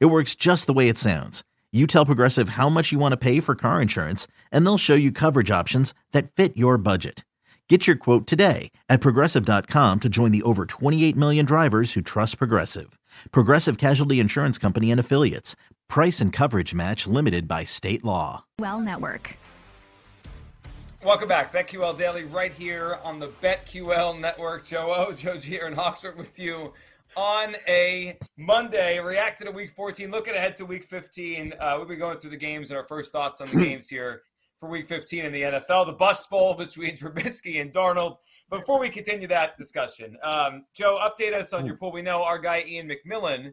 It works just the way it sounds. You tell Progressive how much you want to pay for car insurance, and they'll show you coverage options that fit your budget. Get your quote today at progressive.com to join the over 28 million drivers who trust Progressive. Progressive Casualty Insurance Company and Affiliates. Price and coverage match limited by state law. Well Network. Welcome back. BetQL Daily right here on the BetQL Network. Joe O, Joe G, and Oxford with you on a Monday. Reacting to week 14, looking ahead to week 15. Uh, we'll be going through the games and our first thoughts on the games here for week 15 in the NFL. The Bust Bowl between Trubisky and Darnold. Before we continue that discussion, um, Joe, update us on your pool. We know our guy Ian McMillan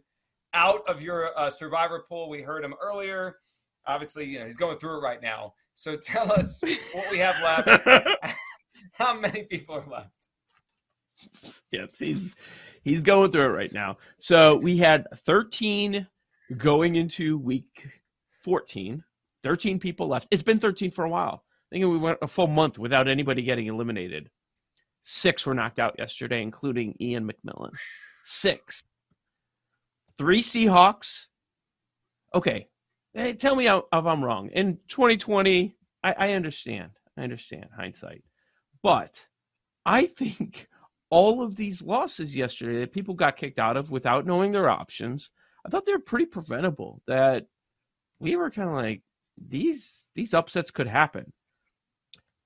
out of your uh, survivor pool. We heard him earlier. Obviously, you know he's going through it right now. So tell us what we have left. How many people are left? Yes, he's he's going through it right now. So we had 13 going into week 14. 13 people left. It's been 13 for a while. I think we went a full month without anybody getting eliminated. Six were knocked out yesterday, including Ian McMillan. Six. Three Seahawks. Okay. Hey, tell me if I'm wrong. In 2020, I, I understand. I understand hindsight. But I think all of these losses yesterday that people got kicked out of without knowing their options, I thought they were pretty preventable. That we were kind of like these these upsets could happen.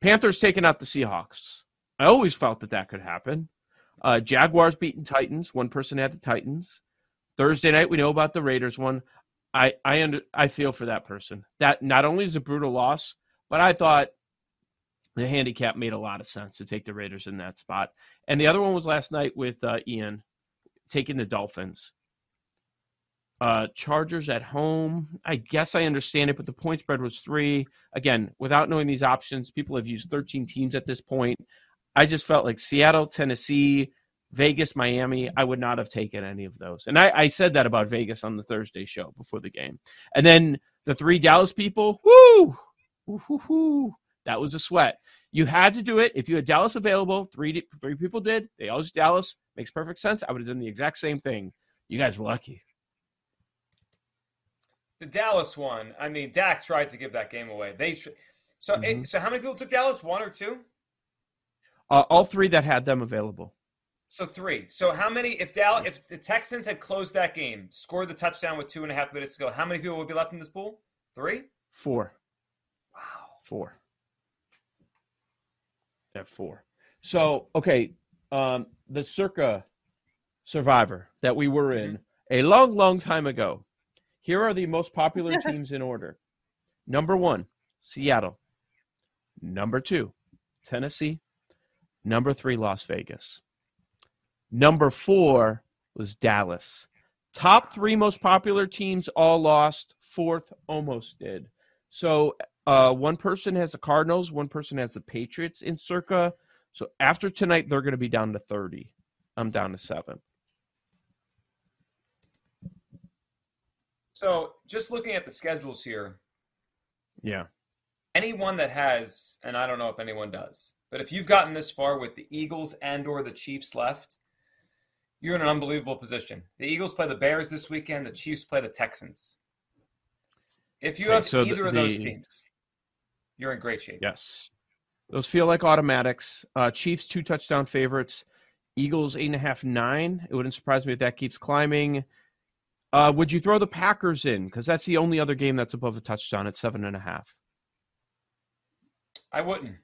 Panthers taking out the Seahawks. I always felt that that could happen. Uh, Jaguars beating Titans. One person had the Titans. Thursday night, we know about the Raiders one. I I under, I feel for that person. That not only is a brutal loss, but I thought the handicap made a lot of sense to take the Raiders in that spot. And the other one was last night with uh, Ian taking the Dolphins. Uh, Chargers at home. I guess I understand it, but the point spread was three. Again, without knowing these options, people have used 13 teams at this point. I just felt like Seattle, Tennessee, Vegas, Miami. I would not have taken any of those. And I, I said that about Vegas on the Thursday show before the game. And then the three Dallas people, whoo, whoo, whoo, that was a sweat. You had to do it. If you had Dallas available, three three people did. They all just Dallas. Makes perfect sense. I would have done the exact same thing. You guys are lucky. The Dallas one. I mean, Dak tried to give that game away. They so mm-hmm. it, so how many people took Dallas? One or two? Uh, all three that had them available. So three. So how many? If Dallas, if the Texans had closed that game, scored the touchdown with two and a half minutes to go, how many people would be left in this pool? Three. Four. Wow. Four at four. So okay, um, the Circa Survivor that we were in a long, long time ago. Here are the most popular teams in order. Number one, Seattle. Number two, Tennessee. Number three, Las Vegas. Number four was Dallas. Top three most popular teams all lost. Fourth almost did. So uh, one person has the Cardinals, one person has the Patriots in circa. So after tonight, they're going to be down to 30. I'm down to seven. So just looking at the schedules here. Yeah. Anyone that has, and I don't know if anyone does, but if you've gotten this far with the Eagles and or the Chiefs left, you're in an unbelievable position. The Eagles play the Bears this weekend. The Chiefs play the Texans. If you okay, have so either the, of those teams, you're in great shape. Yes. Those feel like automatics. Uh, Chiefs, two touchdown favorites. Eagles, eight and a half, nine. It wouldn't surprise me if that keeps climbing. Uh, would you throw the Packers in? Because that's the only other game that's above a touchdown at seven and a half. I wouldn't.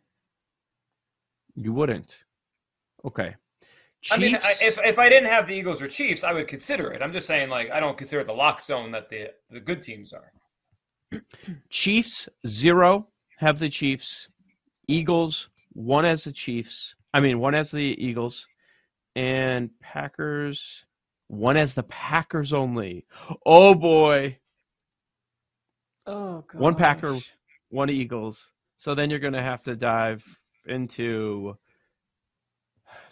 You wouldn't. Okay. Chiefs, I mean, if if I didn't have the Eagles or Chiefs, I would consider it. I'm just saying, like, I don't consider the lock zone that the the good teams are. Chiefs zero have the Chiefs. Eagles, one as the Chiefs. I mean, one as the Eagles. And Packers, one as the Packers only. Oh boy. Oh god. One Packer, one Eagles. So then you're going to have to dive into.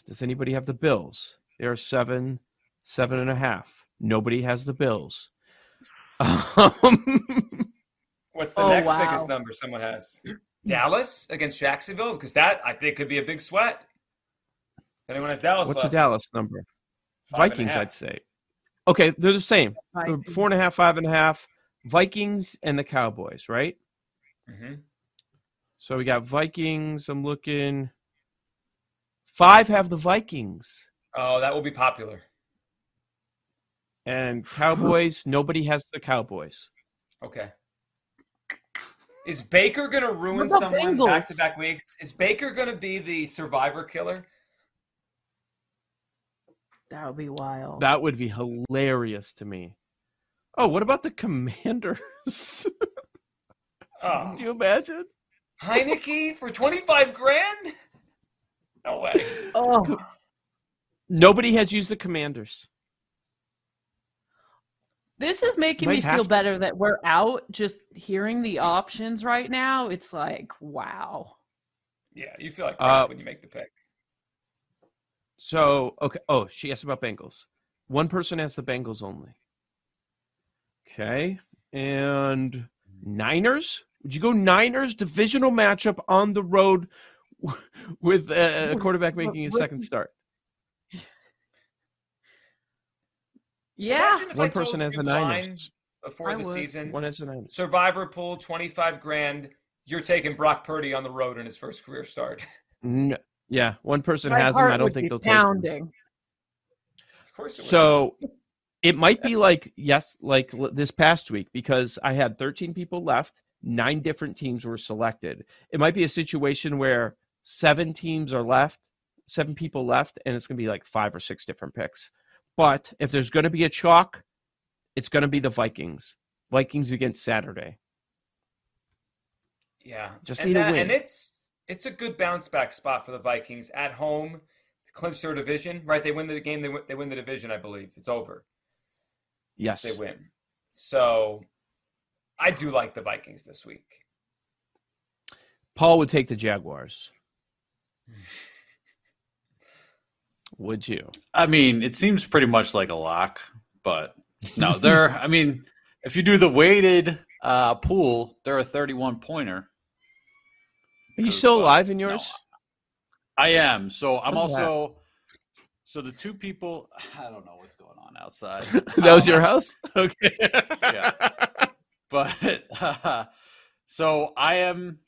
Does anybody have the Bills? They are seven, seven and a half. Nobody has the Bills. Um, What's the Oh, next wow. biggest number someone has? Dallas against Jacksonville? Because that I think could be a big sweat. If anyone has Dallas what's the left, Dallas number? five Vikings. I'd say. Okay, they're the same. They're Four and a half, five and a half. Vikings and the Cowboys, right? Mm-hmm. So we got Vikings. I'm looking. Five have the Vikings. Oh, that will be popular. And Cowboys, nobody has the Cowboys. Okay. Is Baker going to ruin What someone back to back weeks? Is Baker going to be the survivor killer? That would be wild. That would be hilarious to me. Oh, what about the Commanders? Oh, Could you imagine? Heinicke for 25 grand? No way. oh, Nobody has used the Commanders. This is making me feel to. better that we're out. Just hearing the options right now, it's like wow. Yeah, you feel like crap Uh, when you make the pick. So, okay. Oh, she asked about Bengals. One person has the Bengals only. Okay. And Niners? Would you go Niners divisional matchup on the road with uh, a quarterback making his second start? Yeah, if One told person has you the Niners. before I the would. season. One has the Niners. Survivor pool, 25 grand. You're taking Brock Purdy on the road in his first career start. No, yeah, one person My has him. I don't think they'll take them. pounding. Of course it would. So it might be like yes, like l- this past week because I had 13 people left, nine different teams were selected. It might be a situation where seven teams are left, seven people left, and it's going to be like five or six different picks. But if there's going to be a chalk, it's going to be the Vikings. Vikings against Saturday. Yeah, Just and need a win. and it's it's a good bounce back spot for the Vikings at home clinch their division. Right, they win the game. They win, they win the division. I believe it's over. Yes. They win. So I do like the Vikings this week. Paul would take the Jaguars. Would you? I mean, it seems pretty much like a lock, but no, they're. I mean, if you do the weighted uh, pool, they're a 31 pointer. Are you still uh, alive in no, yours? I am. So I'm What's that? also. So the two people, I don't know what's going on outside. that was Um, your house? Okay. Yeah. but so I am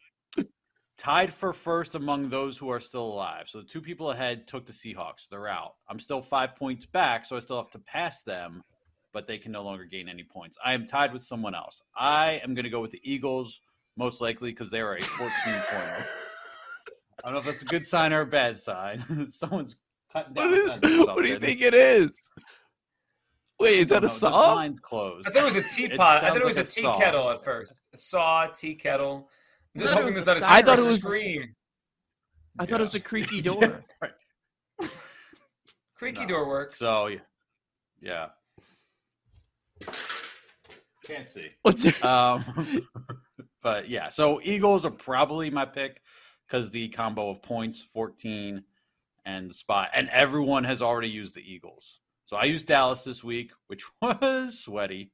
tied for first among those who are still alive. So the two people ahead took the Seahawks. They're out. I'm still five points back, so I still have to pass them, but they can no longer gain any points. I am tied with someone else. I am going to go with the Eagles, most likely because they are a 14 pointer. I don't know if that's a good sign or a bad sign. Someone's cutting down. What, is, a fence or what do you think it is? Wait, is that I a don't know. The saw? blinds closed. I thought it was a teapot. I thought it was like a a tea saw. kettle at first. A saw, tea kettle. I'm just thought it hoping was there's a not a. I thought it was- scream. I thought it was a creaky door. Right. Creaky No. door works. So yeah, yeah. Can't see. What's? Um, but yeah, so Eagles are probably my pick because the combo of points, fourteen, and the spot, and everyone has already used the Eagles. So I used Dallas this week, which was sweaty.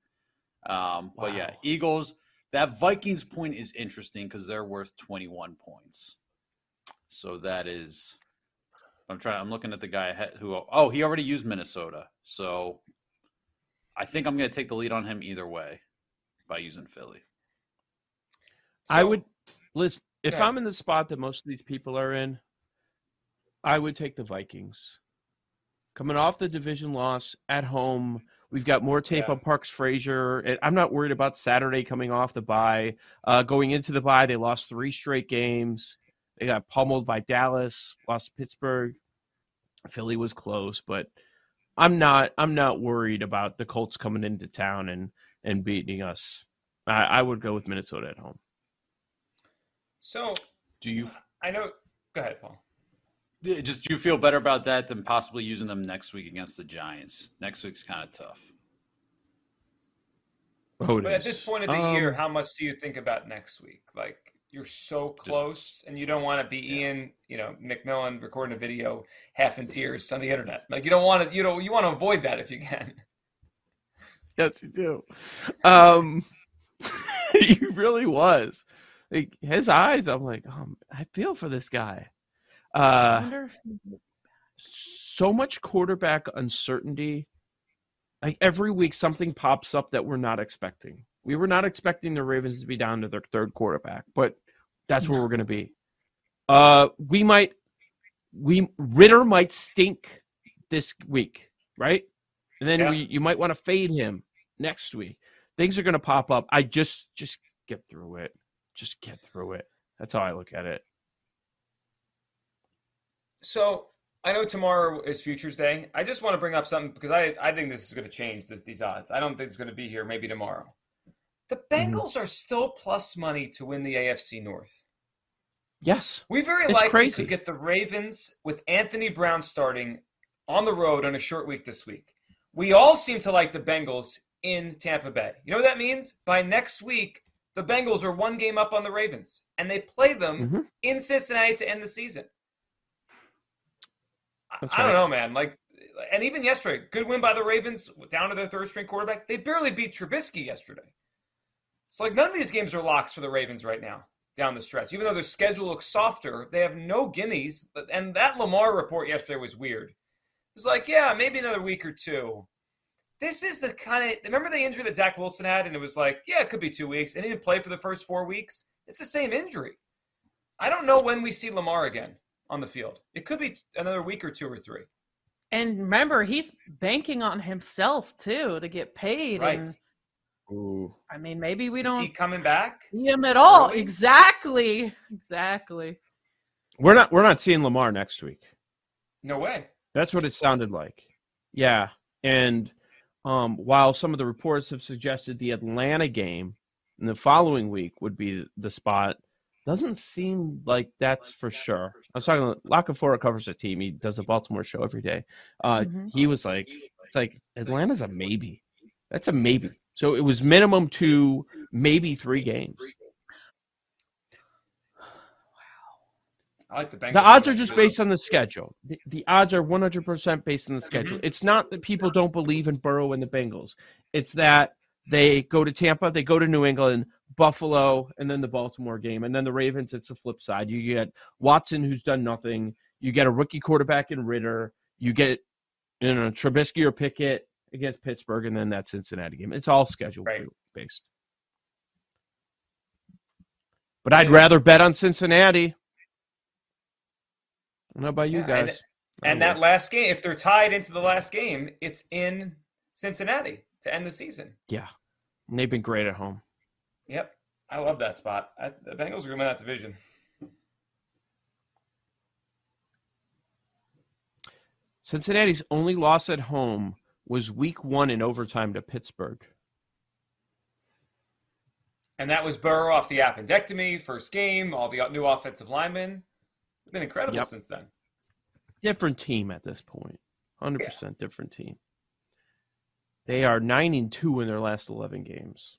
Um, But yeah, Eagles. That Vikings point is interesting because they're worth twenty-one points. So that is. I'm trying. I'm looking at the guy who. Oh, he already used Minnesota. So I think I'm going to take the lead on him either way by using Philly. I would listen if Go ahead. I'm in the spot that most of these people are in. I would take the Vikings. Coming off the division loss at home, we've got more tape Yeah. on Parks Frazier. I'm not worried about Saturday coming off the bye. Uh, going into the bye, they lost three straight games. They got pummeled by Dallas, lost to Pittsburgh. Philly was close, but I'm not. I'm not worried about the Colts coming into town and and beating us. I, I would go with Minnesota at home. So Do you I know. Go ahead, Paul. Yeah, just do you feel better about that than possibly using them next week against the Giants? Next week's kind of tough. Oh, it But at this point of the year, Um, how much do you think about next week? Like you're so close, and you don't want to be Ian, you know, McMillan recording a video half in tears on the internet. Like you don't want to, you know, you want to avoid that if you can. Yes, you do. Um, he really was. Like his eyes, I'm like, um, I feel for this guy. I Uh, so much quarterback uncertainty. Like every week, something pops up that we're not expecting. We were not expecting the Ravens to be down to their third quarterback, but that's where we're going to be. Uh, we might, we Ridder might stink this week, right? And then Yeah. we, you might want to fade him next week. Things are going to pop up. I just, just get through it. Just get through it. That's how I look at it. So I know tomorrow is Futures Day. I just want to bring up something because I, I think this is going to change this, these odds. I don't think it's going to be here maybe tomorrow. The Bengals are still plus money to win the AFC North. Yes. We very It's likely crazy. could get the Ravens with Anthony Brown starting on the road on a short week this week. We all seem to like the Bengals in Tampa Bay. You know what that means? By next week, the Bengals are one game up on the Ravens, and they play them Mhm. in Cincinnati to end the season. I- I don't know, man. Like, and even yesterday, good win by the Ravens down to their third string quarterback. They barely beat Trubisky yesterday. So, like, none of these games are locks for the Ravens right now down the stretch. Even though their schedule looks softer, they have no gimmies. And that Lamar report yesterday was weird. It was like, yeah, maybe another week or two. This is the kind of remember the injury that Zach Wilson had, and it was like, yeah, it could be two weeks, and he didn't play for the first four weeks. It's the same injury. I don't know when we see Lamar again on the field. It could be another week or two or three. and remember he's banking on himself too to get paid. Right? And Ooh. I mean, maybe we Is don't he coming back? see him at all. Really? Exactly. Exactly. We're not we're not seeing Lamar next week. No way. That's what it sounded like. Yeah. And um, while some of the reports have suggested the Atlanta game in the following week would be the spot, doesn't seem like that's for sure. I was talking to Lockenfora covers the team. He does a Baltimore show every day. Uh, Mhm. He was like, it's like Atlanta's a maybe. That's a maybe. So it was minimum two, maybe three games. I like the Bengals. The odds are just based on the schedule. The, the odds are 100% based on the schedule. Mm-hmm. It's not that people don't believe in Burrow and the Bengals. It's that they go to Tampa, they go to New England, Buffalo, and then the Baltimore game. And then the Ravens, it's the flip side. You get Watson, who's done nothing. You get a rookie quarterback in Ridder. You get, you know, Trubisky or Pickett against Pittsburgh, and then that Cincinnati game. It's all schedule Right. based. But I'd rather bet on Cincinnati. I don't know about you and- guys. I And that last game, if they're tied into the last game, it's in Cincinnati to end the season. yeah, and they've been great at home. Yep. I love that spot. I, the Bengals are going to win that division. Cincinnati's only loss at home was Week One in overtime to Pittsburgh. And that was Burrow off the appendectomy, first game, all the new offensive linemen. It's been incredible Yep. since then. Different team at this point. Hundred percent different team. They are nine and two in their last eleven games.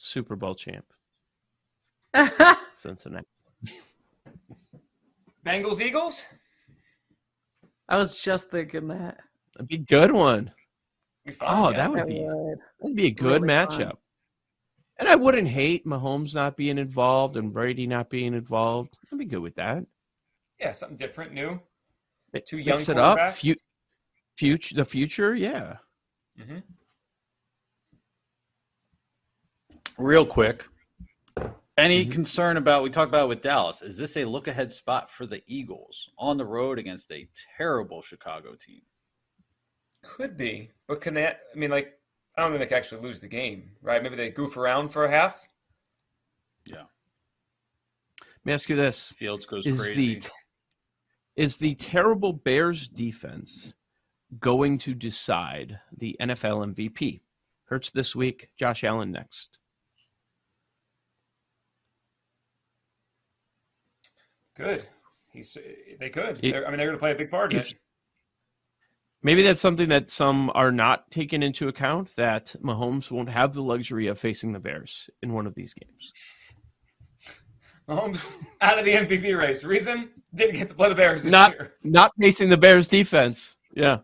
Super Bowl champ, Cincinnati. Bengals, Eagles? I was just thinking that. That'd be a good one. We fun, Oh, yeah. that would That be would. that'd be a good Really fun. matchup. And I wouldn't hate Mahomes not being involved and Brady not being involved. I'd be good with that. Yeah, something different, new. Mi- Two Mix young it up. Fu- future, the future, yeah. hmm Real quick. Any Mhm. concern about we talked about it with Dallas? Is this a look ahead spot for the Eagles on the road against a terrible Chicago team? Could be. But can that, I mean, like, I don't think they can actually lose the game, right? Maybe they goof around for a half. Yeah. Let me ask you this: Fields goes Is crazy. the is the terrible Bears defense going to decide the NFL MVP? Hurts this week. Josh Allen next. Good. He's. They could. It- I mean, they're going to play a big part in it. Maybe that's something that some are not taking into account that Mahomes won't have the luxury of facing the Bears in one of these games. Mahomes out of the MVP race. Reason didn't get to play the Bears this Not year. not facing the Bears defense. Yeah.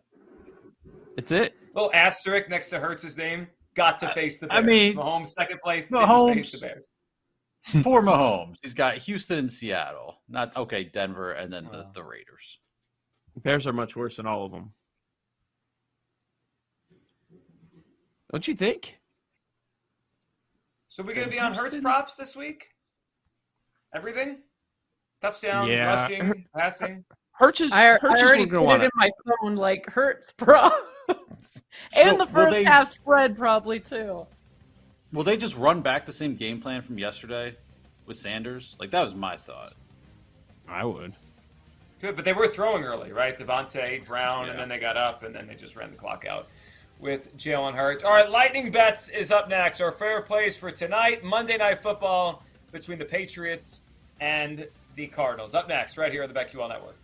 that's it. Little asterisk next to Hurts's name. Got to face the Bears. I mean, Mahomes second place. Didn't Mahomes- face the Bears. Poor Mahomes. He's got Houston and Seattle. Not okay, Denver, and then the, Wow. the Raiders. Bears are much worse than all of them. Don't you think? So we're gonna be on Hurts Houston? props this week? Everything? Touchdowns, Yeah. rushing, passing. Hurts is, I, I is already gonna put it in my phone like hurt props. and So, the first they- half spread probably too. Will they just run back the same game plan from yesterday with Sanders? Like that was my thought. I would. Good, but they were throwing early, right? DeVonta, Brown, and then they got up, and then they just ran the clock out with Jalen Hurts. All right, Lightning Bets is up next. Our fair plays for tonight, Monday Night Football between the Patriots and the Cardinals. Up next, right here on the BetQL Network.